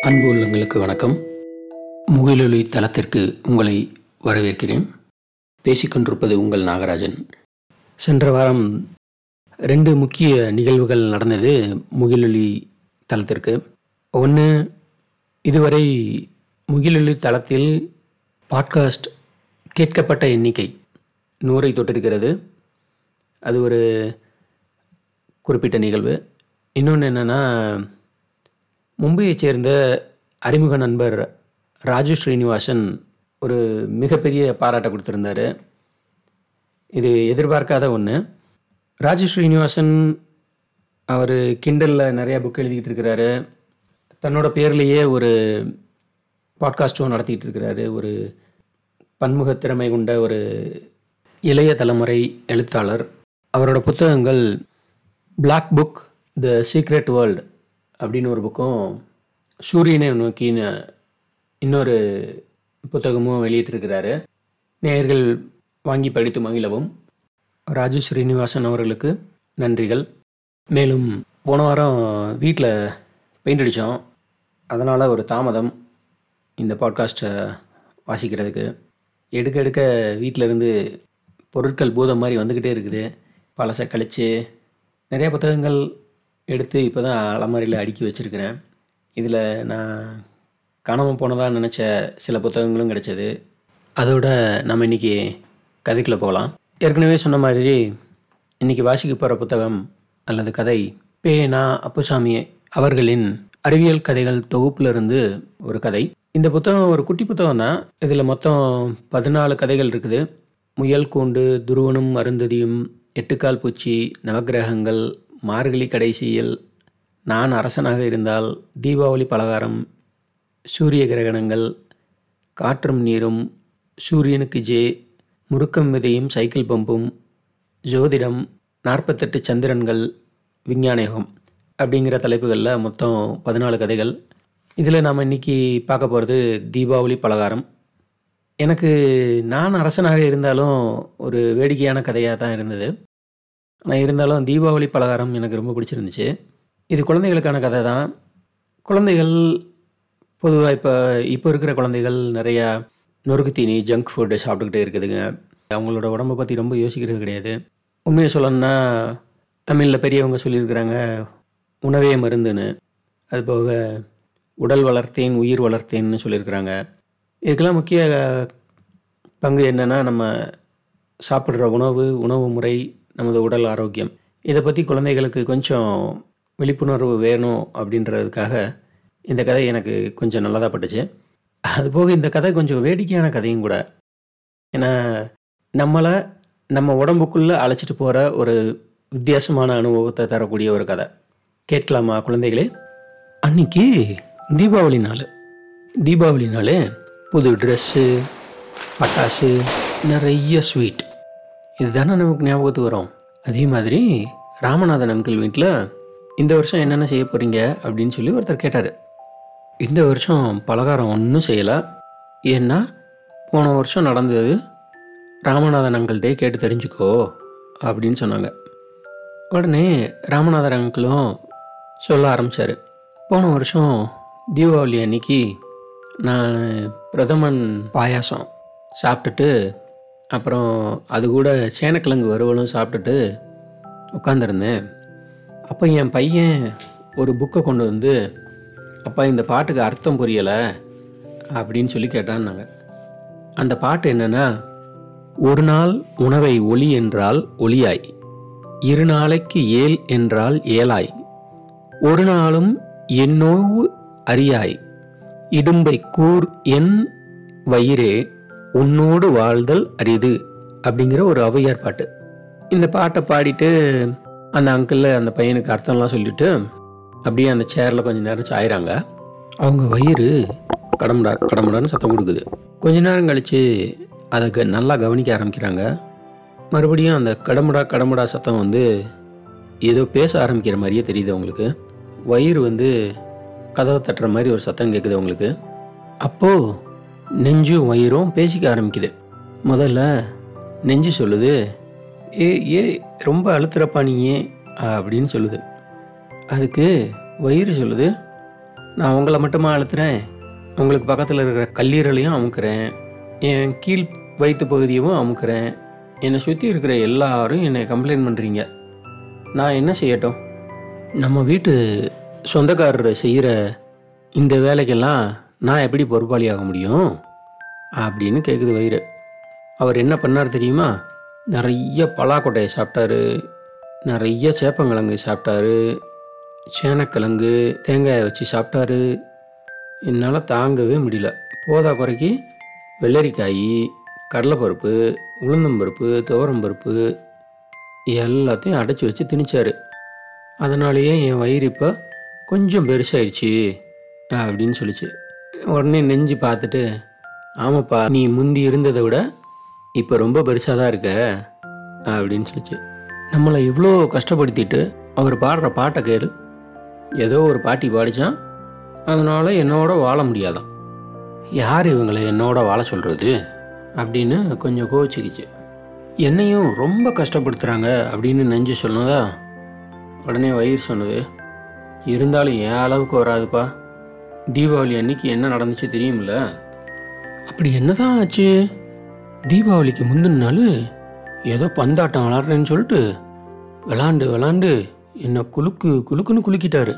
அன்பு உள்ளங்களுக்கு வணக்கம். முகிலொலி தளத்திற்கு உங்களை வரவேற்கிறேன். பேசிக்கொண்டிருப்பது உங்கள் நாகராஜன். சென்ற வாரம் ரெண்டு முக்கிய நிகழ்வுகள் நடந்தது முகிலொலி தளத்திற்கு. ஒன்று இதுவரை முகிலொலி தளத்தில் பாட்காஸ்ட் கேட்கப்பட்ட எண்ணிக்கை நூறை தொட்டிருக்கிறது. அது ஒரு குறிப்பிட்ட நிகழ்வு. இன்னொன்று என்னென்னா மும்பையைச் சேர்ந்த அறிமுக நண்பர் ராஜு ஸ்ரீனிவாசன் ஒரு மிகப்பெரிய பாராட்டை கொடுத்துருந்தாரு. இது எதிர்பார்க்காத ஒன்று ராஜு ஸ்ரீனிவாசன் அவர் கிண்டலில் நிறையா புக் எழுதிக்கிட்டு இருக்கிறாரு. தன்னோட பேர்லேயே ஒரு பாட்காஸ்ட்டும் நடத்திக்கிட்டு இருக்கிறாரு. ஒரு பன்முக திறமை கொண்ட ஒரு இளைய தலைமுறை எழுத்தாளர். அவரோட புத்தகங்கள் black book the secret world அப்படின்னு ஒரு புக்கும் சூரியனை நோக்கின்னு இன்னொரு புத்தகமும் வெளியிட்டிருக்கிறாரு. நேயர்கள் வாங்கி படித்து மகிழவும். ராஜு ஸ்ரீனிவாசன் அவர்களுக்கு நன்றிகள். மேலும் போன வாரம் வீட்டில் பெயிண்ட் அடித்தோம். அதனால் ஒரு தாமதம் இந்த பாட்காஸ்ட்டை வாசிக்கிறதுக்கு. எடுக்க எடுக்க வீட்டில் இருந்து பொருட்கள் பூதம் மாதிரி வந்துக்கிட்டே இருக்குது. பழசை கழித்து நிறைய புத்தகங்கள் எடுத்து இப்போ தான் அலமாரியில் அடுக்கி வச்சுருக்கிறேன். இதில் நான் காணாமல் போனதாக நினச்ச சில புத்தகங்களும் கிடைச்சது. அதோட நம்ம இன்றைக்கி கதைக்குள்ளே போகலாம். ஏற்கனவே சொன்ன மாதிரி இன்றைக்கி வாசிக்க போகிற புத்தகம் அல்லது கதை பேனா அப்புசாமி அவர்களின் அறிவியல் கதைகள் தொகுப்பிலிருந்து ஒரு கதை. இந்த புத்தகம் ஒரு குட்டி புத்தகம் தான். இதில் மொத்தம் பதினாலு கதைகள் இருக்குது. முயல் கூண்டு துருவனும் அருந்ததியும் எட்டுக்கால் பூச்சி நவக்கிரகங்கள் மார்கழி கடைசியில் நான் அரசனாக இருந்தால் தீபாவளி பலகாரம் சூரிய கிரகணங்கள் காற்றும் நீரும் சூரியனுக்கு ஜே முறுக்கம் விதையும் சைக்கிள் பம்பும் ஜோதிடம் நாற்பத்தெட்டு சந்திரன்கள் விஞ்ஞானேகம் அப்படிங்கிற தலைப்புகளில் மொத்தம் பதினாலு கதைகள். இதில் நாம் இன்றைக்கி பார்க்க போகிறது தீபாவளி பலகாரம். எனக்கு நான் அரசனாக இருந்தாலும் ஒரு வேடிக்கையான கதையாக தான் இருந்தது. ஆனால் இருந்தாலும் தீபாவளி பலகாரம் எனக்கு ரொம்ப பிடிச்சிருந்துச்சு. இது குழந்தைகளுக்கான கதை தான் குழந்தைகள் பொதுவாக இப்போ இப்போ இருக்கிற குழந்தைகள் நிறையா நொறுக்கு தீனி ஜங்க் ஃபுட்டு சாப்பிட்டுக்கிட்டே இருக்குதுங்க. அவங்களோட உடம்பை பற்றி ரொம்ப யோசிக்கிறது கிடையாது. உண்மையை சொல்லணும்னா தமிழில் பெரியவங்க சொல்லியிருக்கிறாங்க உணவே மருந்துன்னு. அது போக உடல் வளர்த்தேன் உயிர் வளர்த்தேன்னு சொல்லியிருக்கிறாங்க. இதுக்கெல்லாம் முக்கிய பங்கு என்னென்னா நம்ம சாப்பிட்ற உணவு உணவு முறை நமது உடல் ஆரோக்கியம். இதை பற்றி குழந்தைகளுக்கு கொஞ்சம் விழிப்புணர்வு வேணும் அப்படின்றதுக்காக இந்த கதை எனக்கு கொஞ்சம் நல்லதாக பட்டுச்சு. அதுபோக இந்த கதை கொஞ்சம் வேடிக்கையான கதையும் கூட. ஏன்னா நம்மளை நம்ம உடம்புக்குள்ளே அழைச்சிட்டு போகிற ஒரு வித்தியாசமான அனுபவத்தை தரக்கூடிய ஒரு கதை. கேட்கலாமா குழந்தைகளே? அன்னைக்கு தீபாவளி நாள். தீபாவளி நாள் புது ட்ரெஸ்ஸு பட்டாசு நிறைய ஸ்வீட் இதுதானே நமக்கு ஞாபகத்துக்கு வரும்? அதே மாதிரி ராமநாதன் அங்கிள் வீட்டில் இந்த வருஷம் என்னென்ன செய்ய போகிறீங்க அப்படின்னு சொல்லி ஒருத்தர் கேட்டார். இந்த வருஷம் பலகாரம் ஒன்றும் செய்யலை. ஏன்னா போன வருஷம் நடந்தது ராமநாதன் அங்கிள்கிட்டே கேட்டு தெரிஞ்சுக்கோ அப்படின்னு சொன்னாங்க. உடனே ராமநாதன் அங்கிளும் சொல்ல ஆரம்பித்தார் போன வருஷம் தீபாவளி அன்னைக்கு நான் பிரதமன் பாயாசம் சாப்பிட்டுட்டு அப்புறம் அது கூட சேனக்கிழங்கு வறுவலும் சாப்பிட்டுட்டு உட்காந்துருந்தேன் அப்போ என் பையன் ஒரு புக்கை கொண்டு வந்து அப்பா இந்த பாட்டுக்கு அர்த்தம் புரியலை அப்படின்னு சொல்லி கேட்டான்னாங்க. அந்த பாட்டு என்னென்னா ஒரு நாள் உணவை ஒளி என்றால் ஒளியாய் இரு நாளைக்கு ஏல் என்றால் ஏலாய் ஒரு நாளும் என்னோவு அறியாய் இடும்பை கூர் என் வயிறே உன்னோடு வாழ்தல் அரிது அப்படிங்கிற ஒரு ஔவையார் பாட்டு. இந்த பாட்டை பாடிட்டு அந்த அங்கிளில் அந்த பையனுக்கு அர்த்தம்லாம் சொல்லிட்டு அப்படியே அந்த சேரில் கொஞ்ச நேரம் சாயிறாங்க. அவங்க வயிறு கடமுடா கடமுடான்னு சத்தம் கொடுக்குது. கொஞ்ச நேரம் கழித்து அதை க- நல்லா கவனிக்க ஆரம்பிக்கிறாங்க. மறுபடியும் அந்த கடமுடா கடமுடா சத்தம் வந்து ஏதோ பேச ஆரம்பிக்கிற மாதிரியே தெரியுது அவங்களுக்கு. வயிறு வந்து கதவை தட்டுற மாதிரி ஒரு சத்தம் கேட்குது அவங்களுக்கு. அப்போது நெஞ்சும் வயிறும் பேசிக்க ஆரம்பிக்குது. முதல்ல நெஞ்சு சொல்லுது ஏ ஏ ரொம்ப அழுத்துறப்பா நீ ஏன்? அப்படின்னு சொல்லுது. அதுக்கு வயிறு சொல்லுது நான் உங்களை மட்டுமா அழுத்துறேன்? உங்களுக்கு பக்கத்தில் இருக்கிற கல்லீரலையும் அமுக்கிறேன். என் கீழ் வயிற்று பகுதியவும் அமுக்குறேன். என்னை சுற்றி இருக்கிற எல்லாரும் என்னை கம்ப்ளைண்ட் பண்ணுறீங்க நான் என்ன செய்யட்டும்? நம்ம வீட்டு சொந்தக்காரர் செய்கிற இந்த வேலைக்கெல்லாம் நான் எப்படி பொறுப்பாளியாக முடியும்? அப்படின்னு கேட்குது வயிறு. அவர் என்ன பண்ணார் தெரியுமா? நிறைய பலாக்கொட்டையை சாப்பிட்டாரு. நிறைய சேப்பங்கிழங்கு சாப்பிட்டாரு. சேனக்கிழங்கு தேங்காயை வச்சு சாப்பிட்டாரு. என்னால் தாங்கவே முடியல. போதா குறைக்கு வெள்ளரிக்காய் கடலைப்பருப்பு உளுந்தம்பருப்பு துவரம்பருப்பு எல்லாத்தையும் அடைச்சி வச்சு திணிச்சார். அதனாலேயே என் வயிறு இப்போ கொஞ்சம் பெருசாயிருச்சு அப்படின்னு சொல்லிச்சு. உடனே நெஞ்சு பார்த்துட்டு ஆமாப்பா நீ முந்தி இருந்ததை விட இப்போ ரொம்ப பெருசாக தான் இருக்க அப்படின்னு சொல்லிச்சு. நம்மளை இவ்வளோ கஷ்டப்படுத்திட்டு அவர் பாடுற பாட்டை கேளு. ஏதோ ஒரு பாட்டி பாடிச்சான். அதனால் என்னோட வாழ முடியாதான். யார் இவங்களை என்னோட வாழ சொல்கிறது அப்படின்னு கொஞ்சம் கோச்சிக்கிச்சு என்னையும் ரொம்ப கஷ்டப்படுத்துகிறாங்க அப்படின்னு நெஞ்சு சொன்னதா உடனே வயிறு சொன்னது. இருந்தாலும் என் அளவுக்கு வராதுப்பா. தீபாவளி அன்னைக்கு என்ன நடந்துச்சு தெரியுமில்ல? அப்படி என்னதான் ஆச்சு? தீபாவளிக்கு முந்தின நாள் ஏதோ பந்தாட்டம் விளாட்றேன்னு சொல்லிட்டு விளாண்டு விளாண்டு என்னை குலுக்கு குலுக்குன்னு குலுக்கிட்டாரு.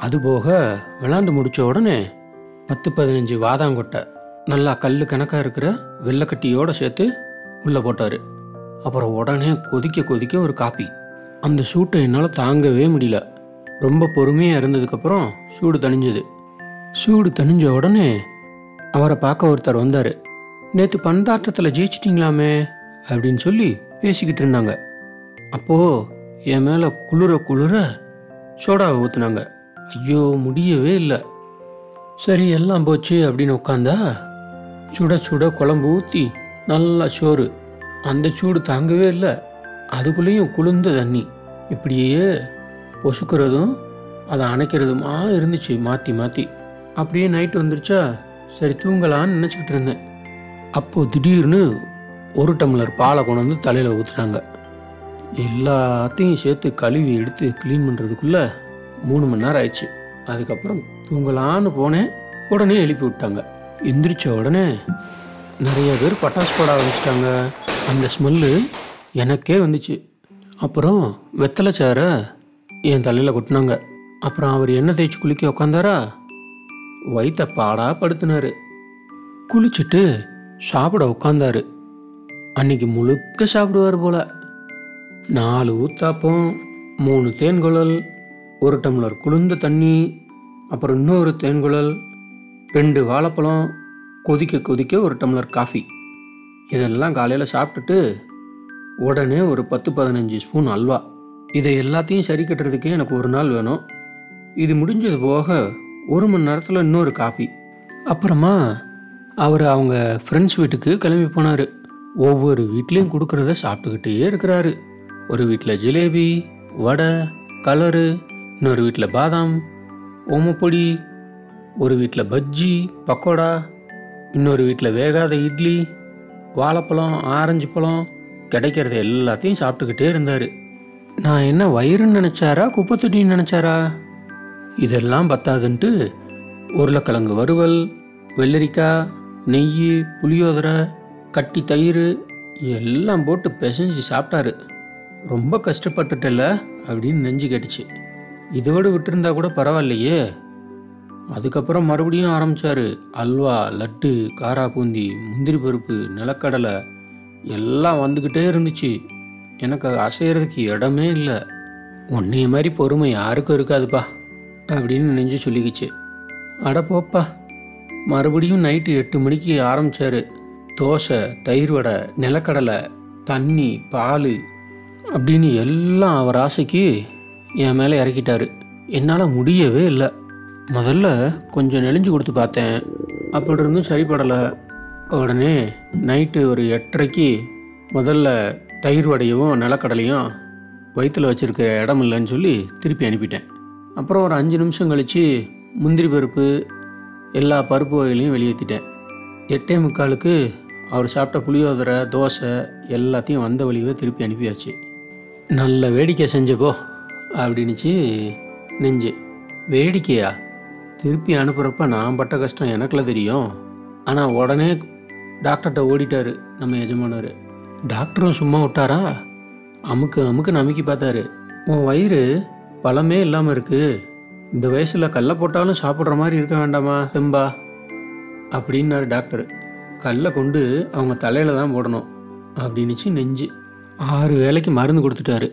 அதுபோக விளாண்டு முடித்த உடனே பத்து பதினஞ்சு வாதாங்கொட்டை நல்லா கல் கணக்காக இருக்கிற வெள்ளைக்கட்டியோடு சேர்த்து உள்ளே போட்டார். அப்புறம் உடனே கொதிக்க கொதிக்க ஒரு காப்பி. அந்த சூட்டை என்னால் தாங்கவே முடியல. ரொம்ப பொறுமையாக இருந்ததுக்கப்புறம் சூடு தணிஞ்சது. சூடு தணிஞ்ச உடனே அவரை பார்க்க ஒருத்தர் வந்தார். நேற்று பந்தாட்டத்தில் ஜெயிச்சிட்டிங்களாமே? அப்படின்னு சொல்லி பேசிக்கிட்டு இருந்தாங்க. அப்போது என் மேலே குளிர குளிர சோடாவை ஊற்றுனாங்க ஐயோ முடியவே இல்லை. சரி எல்லாம் போச்சு அப்படின்னு உட்காந்தா சுட சுட குழம்பு ஊற்றி நல்லா சோறு. அந்த சூடு தாங்கவே இல்லை. அதுக்குள்ளேயும் குளிர்ந்த தண்ணி. இப்படியே பொசுக்கிறதும் அதை அணைக்கிறதுமா இருந்துச்சு மாற்றி மாற்றி அப்படியே நைட்டு வந்துருச்சா? சரி தூங்கலான்னு நினச்சிக்கிட்டு இருந்தேன். அப்போது திடீர்னு ஒரு டம்ளர் பாலை கொண்டு வந்து தலையில் ஊற்றுனாங்க எல்லாத்தையும் சேர்த்து கழுவி எடுத்து க்ளீன் பண்ணுறதுக்குள்ளே மூணு மணி நேரம் ஆயிடுச்சு. அதுக்கப்புறம் தூங்கலான்னு போனேன். உடனே எழுப்பி விட்டாங்க. எந்திரிச்ச உடனே நிறைய பேர் பட்டாசு போட ஆரம்பிச்சிட்டாங்க. அந்த ஸ்மெல்லு எனக்கே வந்துச்சு. அப்புறம் வெத்தலை சேரை என் தலையில் கொட்டினாங்க. அப்புறம் அவர் எண்ணெய் தேய்ச்சி குளிக்க உக்காந்தாரா வயிற்ற பாடா படுத்தினாரு. குளிச்சுட்டு சாப்பிட உட்காந்தாரு அன்னைக்கு முழுக்க சாப்பிடுவார் போல. நாலு ஊத்தாப்பம் மூணு தேன்குழல் ஒரு டம்ளர் குளிர்ந்த தண்ணி அப்புறம் இன்னொரு தேன்குழல் ரெண்டு வாழைப்பழம் கொதிக்க கொதிக்க ஒரு டம்ளர் காஃபி. இதெல்லாம் காலையில் சாப்பிட்டுட்டு உடனே ஒரு பத்து பதினஞ்சு ஸ்பூன் அல்வா. இதை எல்லாத்தையும் சரி கட்டுறதுக்கே எனக்கு ஒரு நாள் வேணும். இது முடிஞ்சது போக ஒரு மணி நேரத்தில் இன்னொரு காஃபி அப்புறமா அவர் அவங்க ஃப்ரெண்ட்ஸ் வீட்டுக்கு கிளம்பி போனார். ஒவ்வொரு வீட்லேயும் கொடுக்குறத சாப்பிட்டுக்கிட்டே இருக்கிறாரு. ஒரு வீட்டில் ஜிலேபி வடை கலரு இன்னொரு வீட்டில் பாதாம் ஓமப்பொடி ஒரு வீட்டில் பஜ்ஜி பக்கோடா இன்னொரு வீட்டில் வேகாத இட்லி வாழைப்பழம் ஆரஞ்சு பழம் கிடைக்கிறத எல்லாத்தையும் சாப்பிட்டுக்கிட்டே இருந்தார். நான் என்ன வயிறுன்னு நினச்சாரா குப்பை தொட்டின்னு நினச்சாரா? இதெல்லாம் பத்தாதுன்ட்டு உருளைக்கிழங்கு வறுவல் வெள்ளரிக்காய் நெய் புளியோதரை கட்டி தயிர் எல்லாம் போட்டு பிசைஞ்சு சாப்பிட்டாரு. ரொம்ப கஷ்டப்பட்டுட்டல அப்படின்னு நெஞ்சு கேட்டுச்சு. இதோடு விட்டுருந்தா கூட பரவாயில்லையே. அதுக்கப்புறம் மறுபடியும் ஆரம்பிச்சாரு. அல்வா லட்டு காரா பூந்தி முந்திரி பருப்பு நிலக்கடலை எல்லாம் வந்துக்கிட்டே இருந்துச்சு. எனக்கு அசைகிறதுக்கு இடமே இல்லை. உன்னைய மாதிரி பொறுமை யாருக்கும் இருக்காதுப்பா. அப்படின்னு நெஞ்சு சொல்லிக்கிச்சு. அட போப்பா மறுபடியும் நைட்டு எட்டு மணிக்கு ஆரம்பிச்சாரு. தோசை தயிர் வடை நிலக்கடலை தண்ணி பால் அப்படின்னு எல்லாம் அவர் ஆசைக்கு என் மேலே இறக்கிட்டாரு. என்னால் முடியவே இல்லை. முதல்ல கொஞ்சம் நெளிஞ்சு கொடுத்து பார்த்தேன். அப்படி இருந்தும் சரிப்படலை உடனே நைட்டு ஒரு எட்டரைக்கு முதல்ல தயிர் வடையவும் நிலக்கடலையும் வயிற்றில் வச்சுருக்கிற இடம் இல்லைன்னு சொல்லி திருப்பி அனுப்பிட்டேன். அப்புறம் ஒரு அஞ்சு நிமிஷம் கழித்து முந்திரி பருப்பு எல்லா பருப்பு வகைகளையும் வெளியேற்றிட்டேன் எட்டே முக்காலுக்கு அவர் சாப்பிட்ட புளியோதரை தோசை எல்லாத்தையும் வந்த வழியவே திருப்பி அனுப்பியாச்சு. நல்ல வேடிக்கை செஞ்சப்போ அப்படின்னுச்சு நெஞ்சு. வேடிக்கையா? திருப்பி அனுப்புகிறப்ப நான் பட்ட கஷ்டம் எனக்குல தெரியும். ஆனால் உடனே டாக்டர்கிட்ட ஓடிட்டார் நம்ம எஜமானர். டாக்டரும் சும்மா விட்டாரா? அமுக்கு அமுக்கு அமுக்கி பார்த்தாரு. உன் வயிறு பழமே இல்லாமல் இருக்கு. இந்த வயசில் கல்லை போட்டாலும் சாப்பிட்ற மாதிரி இருக்க வேண்டாமா தெம்பா அப்படின்னாரு டாக்டர். கல்லை கொண்டு அவங்க தலையில் தான் போடணும் அப்படின்னுச்சு நெஞ்சு. ஆறு வேளைக்கு மருந்து கொடுத்துட்டாரு.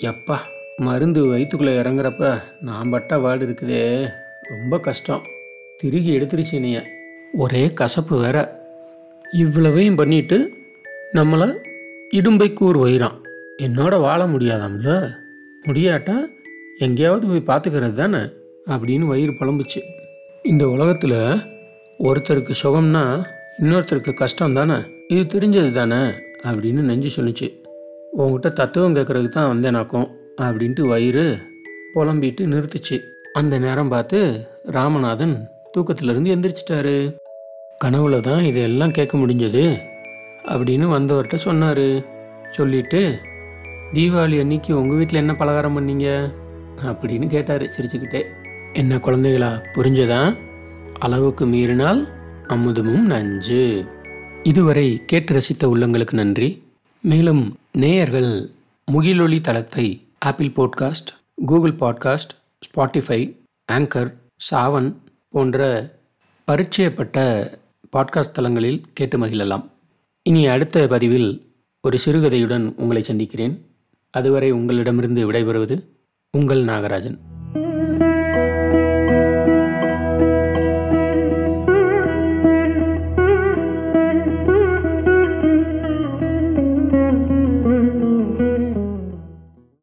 எப்பா மருந்து வயிற்றுக்குள்ளே இறங்குறப்ப நான் பட்டா வாடு இருக்குதே ரொம்ப கஷ்டம். திருகி எடுத்துருச்சு என்னைய. ஒரே கசப்பு வேற. இவ்வளவையும் பண்ணிட்டு நம்மளை இடும்பை கூர் வயிறான் என்னோட வாழ முடியாதாம்ல? முடியாட்டா எங்கேயாவது போய் பார்த்துக்கிறது தானே? அப்படின்னு வயிறு புலம்புச்சு. இந்த உலகத்தில் ஒருத்தருக்கு சுகம்னா இன்னொருத்தருக்கு கஷ்டம் தானே? இது தெரிஞ்சது தானே? அப்படின்னு நெஞ்சு சொன்னுச்சு உங்ககிட்ட தத்துவம் கேட்குறதுக்கு தான் வந்தேனாக்கும் அப்படின்ட்டு வயிறு புலம்பிட்டு நிறுத்துச்சு. அந்த நேரம் பார்த்து ராமநாதன் தூக்கத்திலிருந்து எந்திரிச்சிட்டாரு. கனவுல தான் இதெல்லாம் கேட்க முடிஞ்சது அப்படின்னு வந்தவர்கிட்ட சொன்னார். சொல்லிட்டு தீபாவளி அன்னைக்கு உங்கள் வீட்டில் என்ன பலகாரம் பண்ணீங்க? அப்படின்னு கேட்டார் சிரிச்சுக்கிட்டே. என்ன குழந்தைகளா புரிஞ்சதா? அளவுக்கு மீறினால் அமுதமும் நஞ்சு. இதுவரை கேட்டு ரசித்த உள்ளங்களுக்கு நன்றி. மேலும் நேயர்கள் முகிலொளி தளத்தை Apple podcast Google podcast Spotify anchor Saavn போன்ற பரிச்சயப்பட்ட பாட்காஸ்ட் தளங்களில் கேட்டு மகிழலாம். இனி அடுத்த பதிவில் ஒரு சிறுகதையுடன் உங்களை சந்திக்கிறேன். அதுவரை உங்களிடமிருந்து விடைபெறுவது உங்கள் நாகராஜன்.